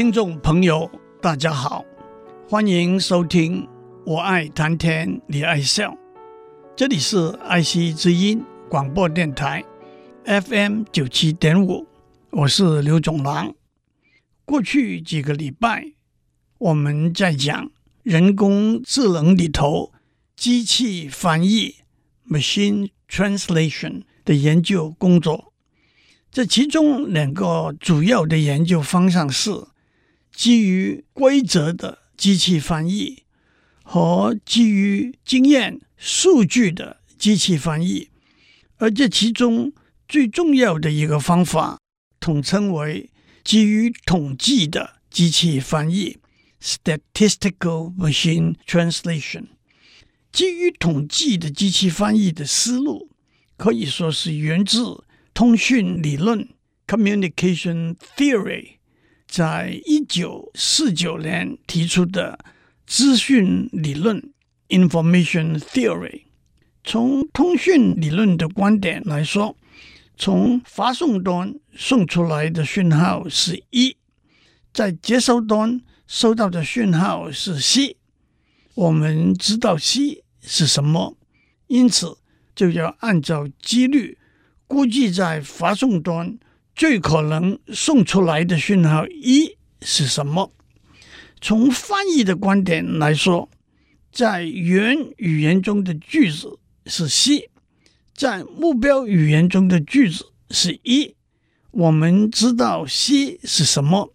听众朋友，大家好，欢迎收听《我爱谈天你爱笑》，这里是爱惜之音广播电台 FM 九七点五，我是刘总郎。过去几个礼拜，我们在讲人工智能里头机器翻译 （machine translation） 的研究工作。这其中两个主要的研究方向是基于规则的机器翻译和基于经验数据的机器翻译，而这其中最重要的一个方法，统称为基于统计的机器翻译 （statistical machine translation）。基于统计的机器翻译的思路，可以说是源自。通讯理论 （Communication Theory） 在一九四九年提出的资讯理论 （Information Theory）。从通讯理论的观点来说，从发送端送出来的讯号是一，在接收端收到的讯号是 C。我们知道 C 是什么，因此就要按照几率。估计在发送端最可能送出来的讯号一是什么？从翻译的观点来说，在原语言中的句子是 C，在目标语言中的句子是一。我们知道 C 是什么，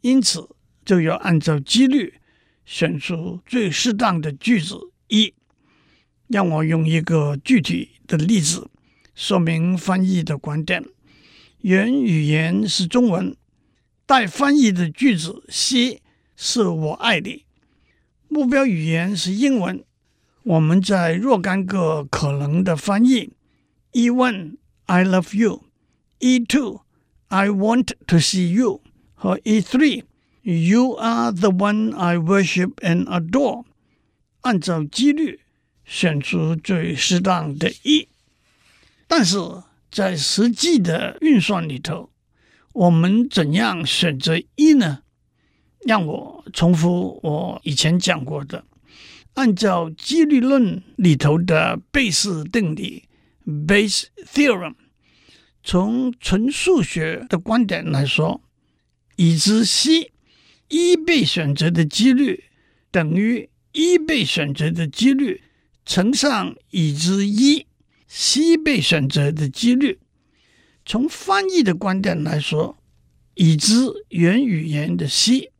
因此就要按照几率选出最适当的句子一。让我用一个具体的例子。说明翻译的观点，原语言是中文，待翻译的句子 C 是我爱你。目标语言是英文，我们在若干个可能的翻译：e one I love you，e two I want to see you 和 e three You are the one I worship and adore。按照几率选出最适当的一。但是在实际的运算里头，我们怎样选择一呢？让我重复我以前讲过的，按照几率论里头的贝氏定理 （Bayes theorem），从纯数学的观点来说，已知 C 一被选择的几率等于一被选择的几率乘上已知一。C 被选择的几率，从翻译的观点来说，已知原语言的 C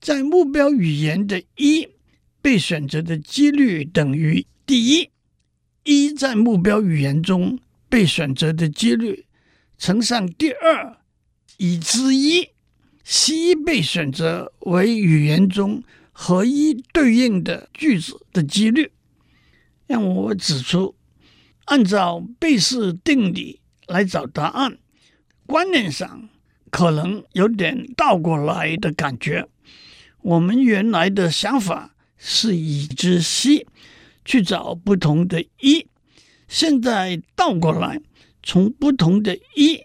在目标语言的一被选择的几率等于第一，一在目标语言中被选择的几率乘上第二已知一，C 被选择为语言中和一对应的句子的几率。让我指出。按照贝氏定理来找答案，观念上可能有点倒过来的感觉。我们原来的想法是已知 C 去找不同的一，现在倒过来，从不同的一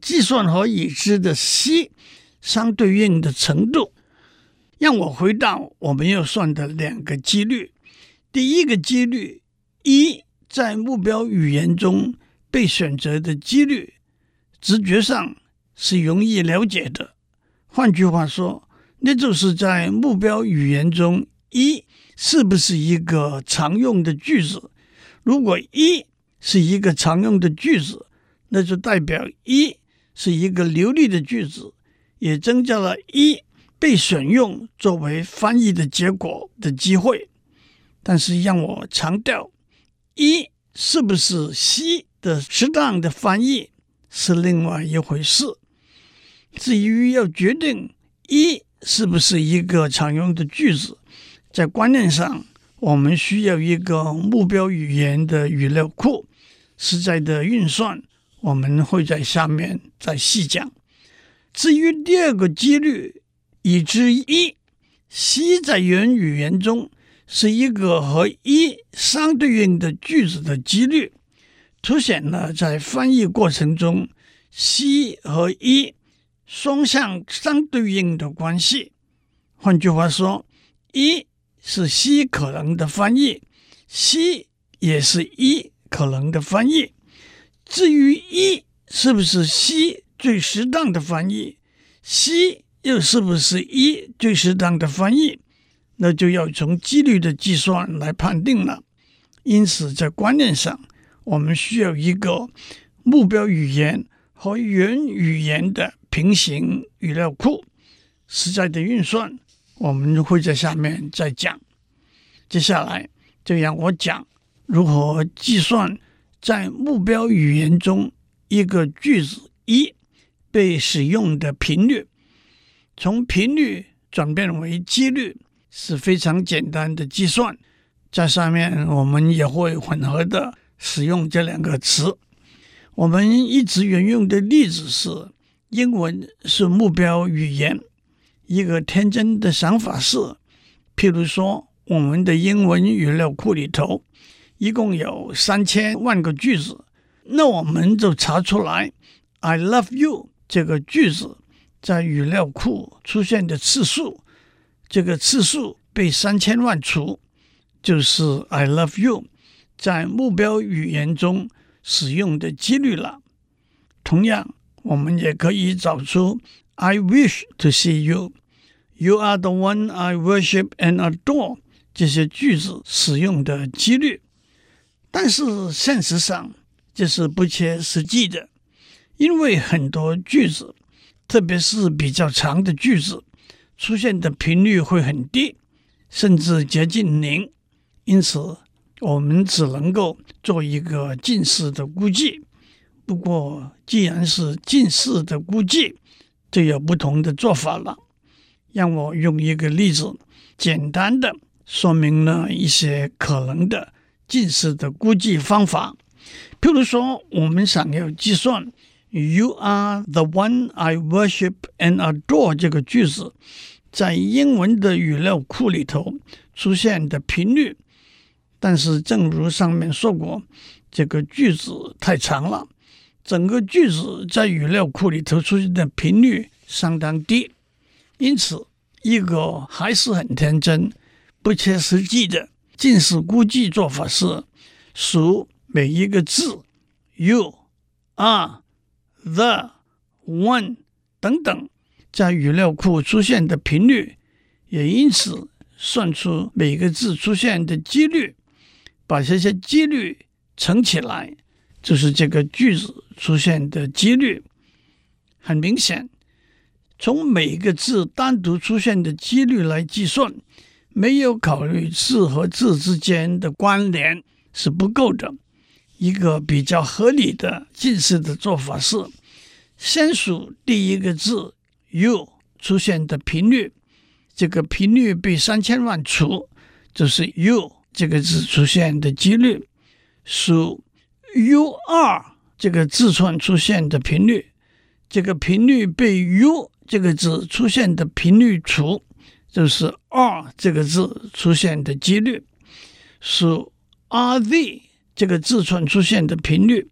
计算和已知的 C 相对应的程度。让我回到我们要算的两个几率，第一个几率一。在目标语言中被选择的几率，直觉上是容易了解的。换句话说，那就是在目标语言中，一是不是一个常用的句子？如果一是一个常用的句子，那就代表一是一个流利的句子，也增加了一被选用作为翻译的结果的机会。但是让我强调。一是不是西的适当的翻译是另外一回事。至于要决定一是不是一个常用的句子，在观念上，我们需要一个目标语言的语料库。实在的运算，我们会在下面再细讲。至于第二个几率，已知一西在原语言中。是一个和一相对应的句子的几率，凸显了在翻译过程中，C 和一双向相对应的关系。换句话说，一是 C 可能的翻译，C 也是一可能的翻译。至于一是不是 C 最适当的翻译，C 又是不是一最适当的翻译，那就要从几率的计算来判定了。因此，在观念上，我们需要一个目标语言和原语言的平行语料库。实在的运算，我们会在下面再讲。接下来就让我讲如何计算在目标语言中一个句子一被使用的频率。从频率转变为几率是非常简单的计算。在上面我们也会混合的使用这两个词。我们一直沿用的例子是英文是目标语言。一个天真的想法是，譬如说，我们的英文语料库里头一共有三千万个句子，那我们就查出来 "I love you" 这个句子在语料库出现的次数，这个次数被三千万除，就是 "I love you" 在目标语言中使用的几率了。同样，我们也可以找出。I wish to see you. You are the one I worship and adore. 这些句子使用的几率，但是现实上这是不切实际的，因为很多句子，特别是比较长的句子，出现的频率会很低，甚至接近零。因此，我们只能够做一个近似的估计。不过，既然是近似的估计，就有不同的做法了。让我用一个例子，简单的说明了一些可能的近似的估计方法。譬如说，我们想要计算 "You are the one I worship and adore" 这个句子在英文的语料库里头出现的频率，但是正如上面说过，这个句子太长了。整个句子在语料库里头出现的频率相当低，因此一个还是很天真、不切实际的近似估计做法是，数每一个字 “you”、“are”、“the”、“one” 等等在语料库出现的频率，也因此算出每个字出现的几率，把这些几率乘起来。就是这个句子出现的几率，很明显，从每个字单独出现的几率来计算，没有考虑字和字之间的关联是不够的。一个比较合理的近似的做法是，先数第一个字 “u” 出现的频率，这个频率被三千万除，就是 “u” 这个字出现的几率，数。U R 这个字串出现的频率，这个频率被 U 这个字出现的频率除，就是 R 这个字出现的几率。数 R Z 这个字串出现的频率，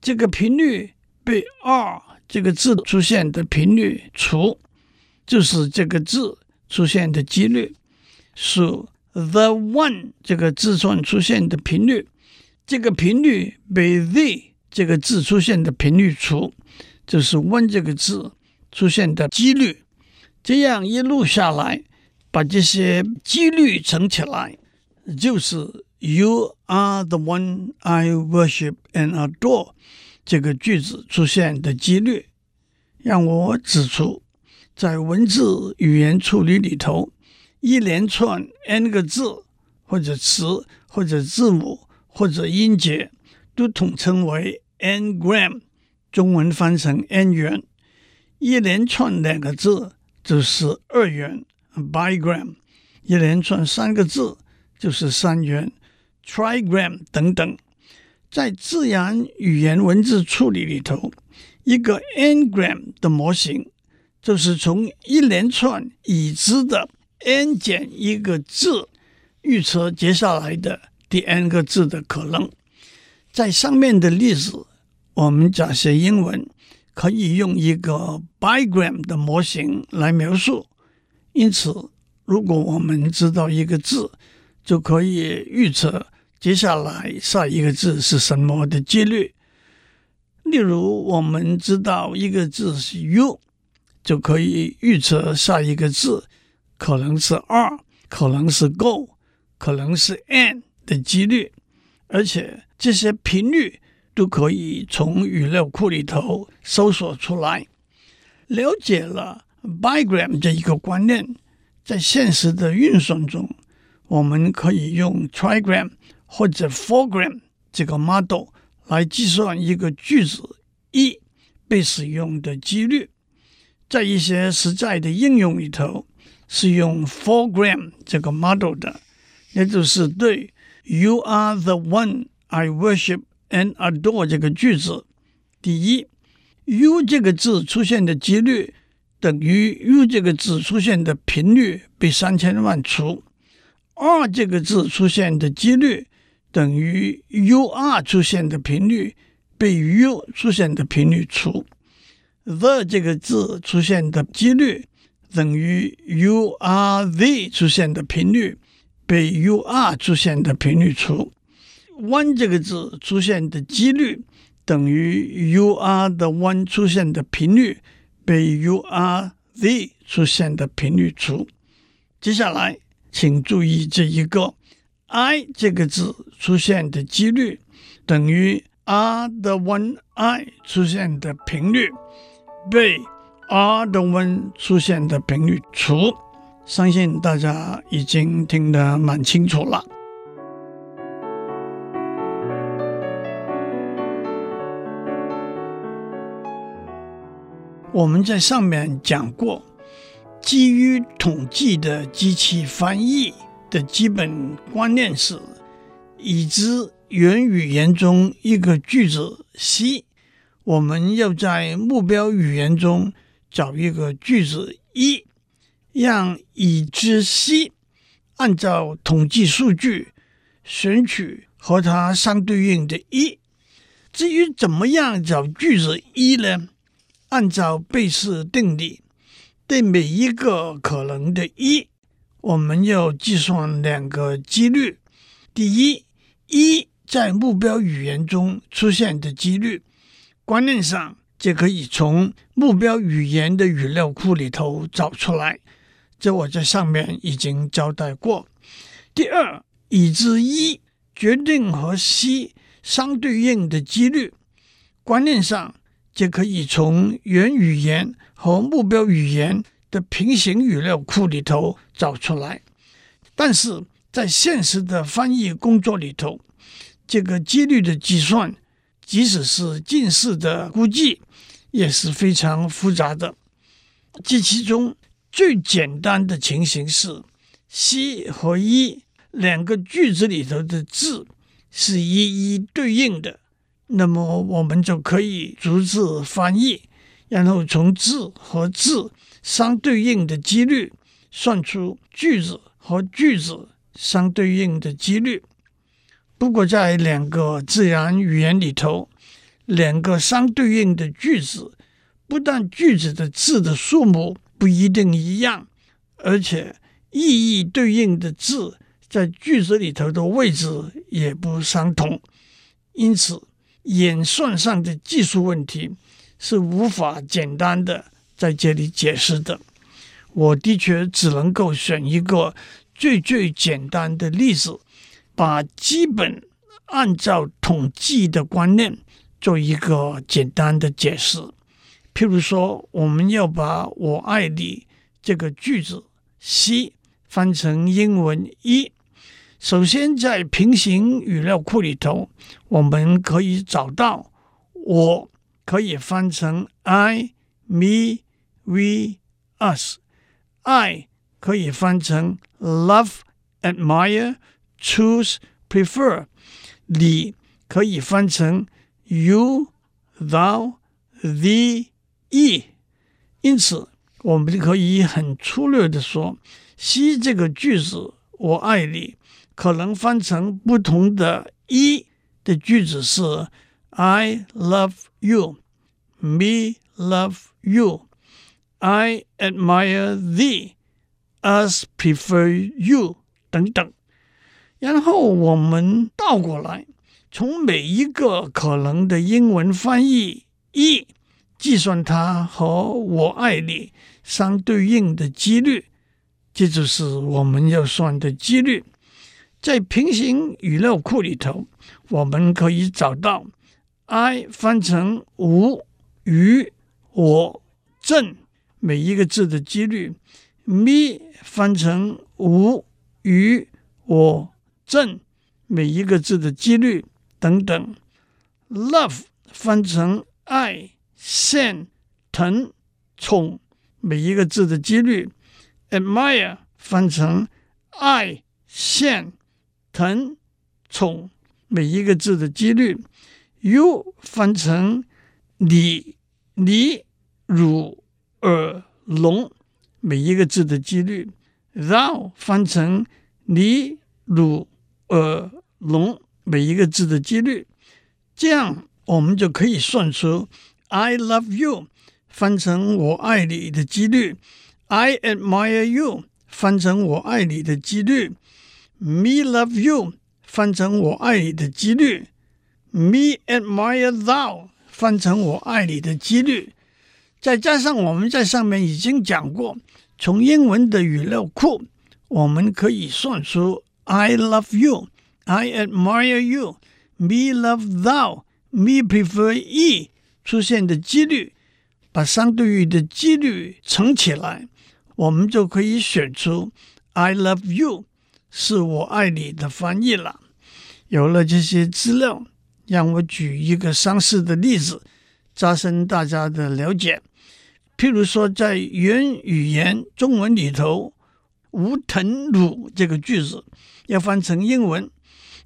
这个频率被 R 这个字出现的频率除，就是这个字出现的几率。数 The One 这个字串出现的频率。这个频率被 the 这个字出现的频率除，就是 one 这个字出现的几率。这样一路下来，把这些几率乘起来，就是 You are the one I worship and adore 这个句子出现的几率。让我指出，在文字语言处理里头，一连串 n 个字或者词或者字母。或者音节都统称为 n-gram，中文翻成 n 元。一连串两个字就是二元 bigram，一连串三个字就是三元 trigram 等等。在自然语言文字处理里头，一个 n-gram 的模型就是从一连串已知的 n 减一个字预测接下来的。第 n 个字的可能，在上面的例子，我们假设英文可以用一个 bigram 的模型来描述。因此，如果我们知道一个字，就可以预测接下来下一个字是什么的几率。例如，我们知道一个字是 U，就可以预测下一个字可能是 R，可能是 Go，可能是 N 的几率。而且这些频率都可以从语料库里头搜索出来。了解了 bigram 这一个观念，在现实的运算中，我们可以用 trigram 或者 fourgram 这个 model 来计算一个句子一被使用的几率。在一些实在的应用里头，是用 fourgram 这个 model 的，也就是对。You are the one I worship and adore 这个句子，第一，you 这个字出现的几率等于 you 这个字出现的频率被三千万除二这个字出现的几率等于 UR 出现的频率被 U 出现的频率除，The 这个字出现的几率等于 U R Z 出现的频率。被 U R 出现的频率除 one 这个字出现的几率等于 U R 的 one 出现的频率被 U R Z 出现的频率除。接下来，请注意这一个 I 这个字出现的几率等于 R 的 one I 出现的频率被 R 的 one 出现的频率除。相信大家已经听得蛮清楚了。我们在上面讲过，基于统计的机器翻译的基本观念是：已知原语言中一个句子 C，我们要在目标语言中找一个句子 E。让已知 C 按照统计数据选取和它相对应的 E。至于怎么样找句子 E 呢？按照贝氏定理，对每一个可能的 E，我们要计算两个几率。第一一在目标语言中出现的几率，观念上就可以从目标语言的语料库里头找出来。这我在上面已经交代过。第二，已知一决定和 C 相对应的几率，观念上就可以从原语言和目标语言的平行语料库里头找出来。但是在现实的翻译工作里头，这个几率的计算，即使是近似的估计，也是非常复杂的。这其中。最简单的情形是，C 和 E 两个句子里头的字是一一对应的，那么我们就可以逐字翻译，然后从字和字相对应的几率算出句子和句子相对应的几率。不过，在两个自然语言里头，两个相对应的句子，不但句子的字的数目，不一定一样，而且意义对应的字在句子里头的位置也不相同，因此演算上的技术问题是无法简单的在这里解释的。我的确只能够选一个最最简单的例子，把基本按照统计的观念做一个简单的解释。譬如说，我们要把我爱你这个句子 C 翻成英文一首先在平行语料库里头，我们可以找到我可以翻成 I、Me、We、Us，I 可以翻成 Love、Admire、Choose、Prefer，你可以翻成 You、Thou、Thee。E，因此我们可以很粗略的说，C 这个句子“我爱你”可能翻成不同的 E 的句子是 “I love you”，“Me love you. I admire thee. Us prefer you 等等。然后我们倒过来，从每一个可能的英文翻译一计算它和我爱你相对应的几率，这就是我们要算的几率。在平行语料库里头，我们可以找到 I 翻成吾、与、我、正每一个字的几率；me 翻成吾、与、我。正每一个字的几率等等，love 翻成爱、羡、疼、宠每一个字的几率，admire 翻成爱、羡、疼、宠每一个字的几率，you 翻成你、你、汝、尔、龙每一个字的几率，thou 翻成你、鲁。呃，龙每一个字的几率，这样我们就可以算出 I love you 翻成我爱你的几率，I admire you 翻成我爱你的几率，Me love you 翻成我爱你的几率，Me admire thou 翻成我爱你的几率，再加上我们在上面已经讲过，从英文的语料库，我们可以算出。I love you, I admire you, me love thou, me prefer ye 出现的几率，把相对语的几率乘起来，我们就可以选出 I love you 是我爱你的翻译了。有了这些资料，让我举一个相似的例子，加深大家的了解。譬如说，在原语言中文里头，吾疼汝这个句子。要翻成英文，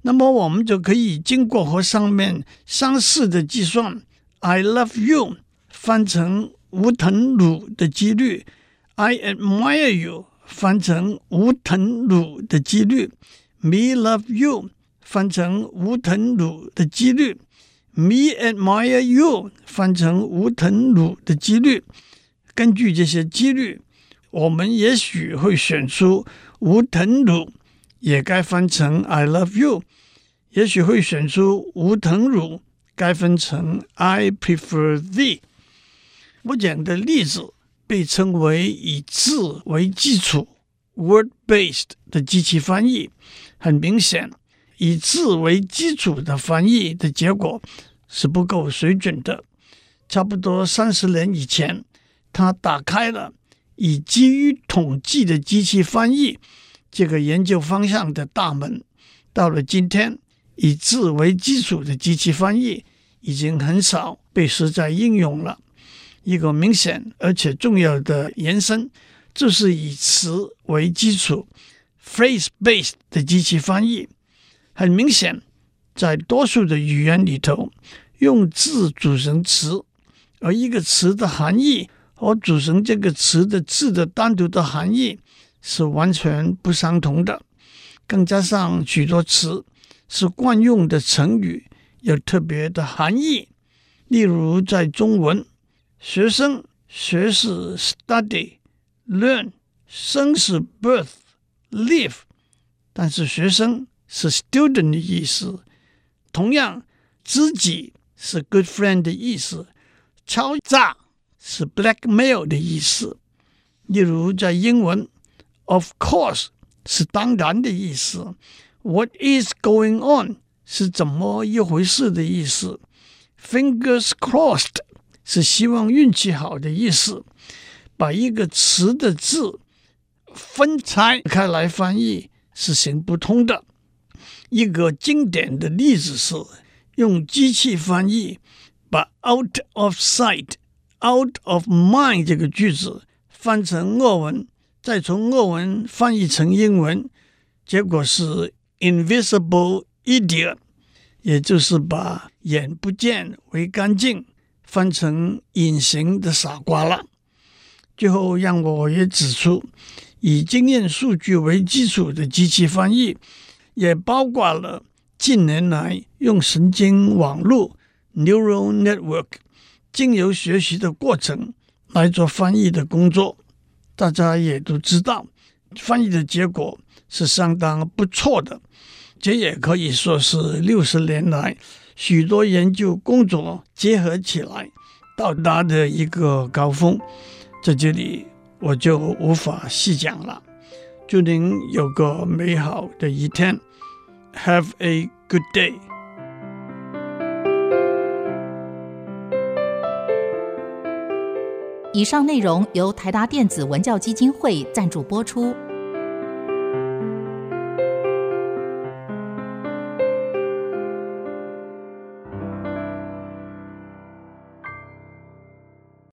那么我们就可以经过和上面相似的计算，I love you 翻成吾疼汝的几率，I admire you 翻成吾疼汝的几率，Me love you 翻成吾疼汝的几率，Me admire you 翻成吾疼汝的几率。根据这些几率，我们也许会选出吾疼汝。也该翻成 I love you，也许会选出吾疼汝，该分成 I prefer thee。我讲的例子被称为以字为基础 （word-based） 的机器翻译。很明显，以字为基础的翻译的结果是不够水准的。差不多三十年以前，他打开了以基于统计的机器翻译。这个研究方向的大门，到了今天，以字为基础的机器翻译已经很少被实在应用了。一个明显而且重要的延伸，就是以词为基础 （phrase-based） 的机器翻译。很明显，在多数的语言里头，用字组成词，而一个词的含义和组成这个词的字的单独的含义。是完全不相同的，更加上许多词是惯用的成语，有特别的含义。例如，在中文，学生学是 study，learn 生是 birth，live，但是学生是 student 的意思。同样，知己是 good friend 的意思，敲诈是 blackmail 的意思。例如，在英文。Of course 是当然的意思。What is going on 是怎么一回事的意思。Fingers crossed 是希望运气好的意思。把一个词的字分拆开来翻译是行不通的。一个经典的例子是用机器翻译把 out of sight, out of mind 这个句子翻成俄文。再从俄文翻译成英文，结果是 invisible idiot，也就是把眼不见为干净，翻成隐形的傻瓜了。最后让我也指出，以经验数据为基础的机器翻译，也包括了近年来用神经网络 （neural network） 经由学习的过程来做翻译的工作，大家也都知道，翻译的结果是相当不错的。这也可以说是六十年来许多研究工作结合起来到达的一个高峰。在这里我就无法细讲了。祝您有个美好的一天，Have a good day。以上内容由台达电子文教基金会赞助播出。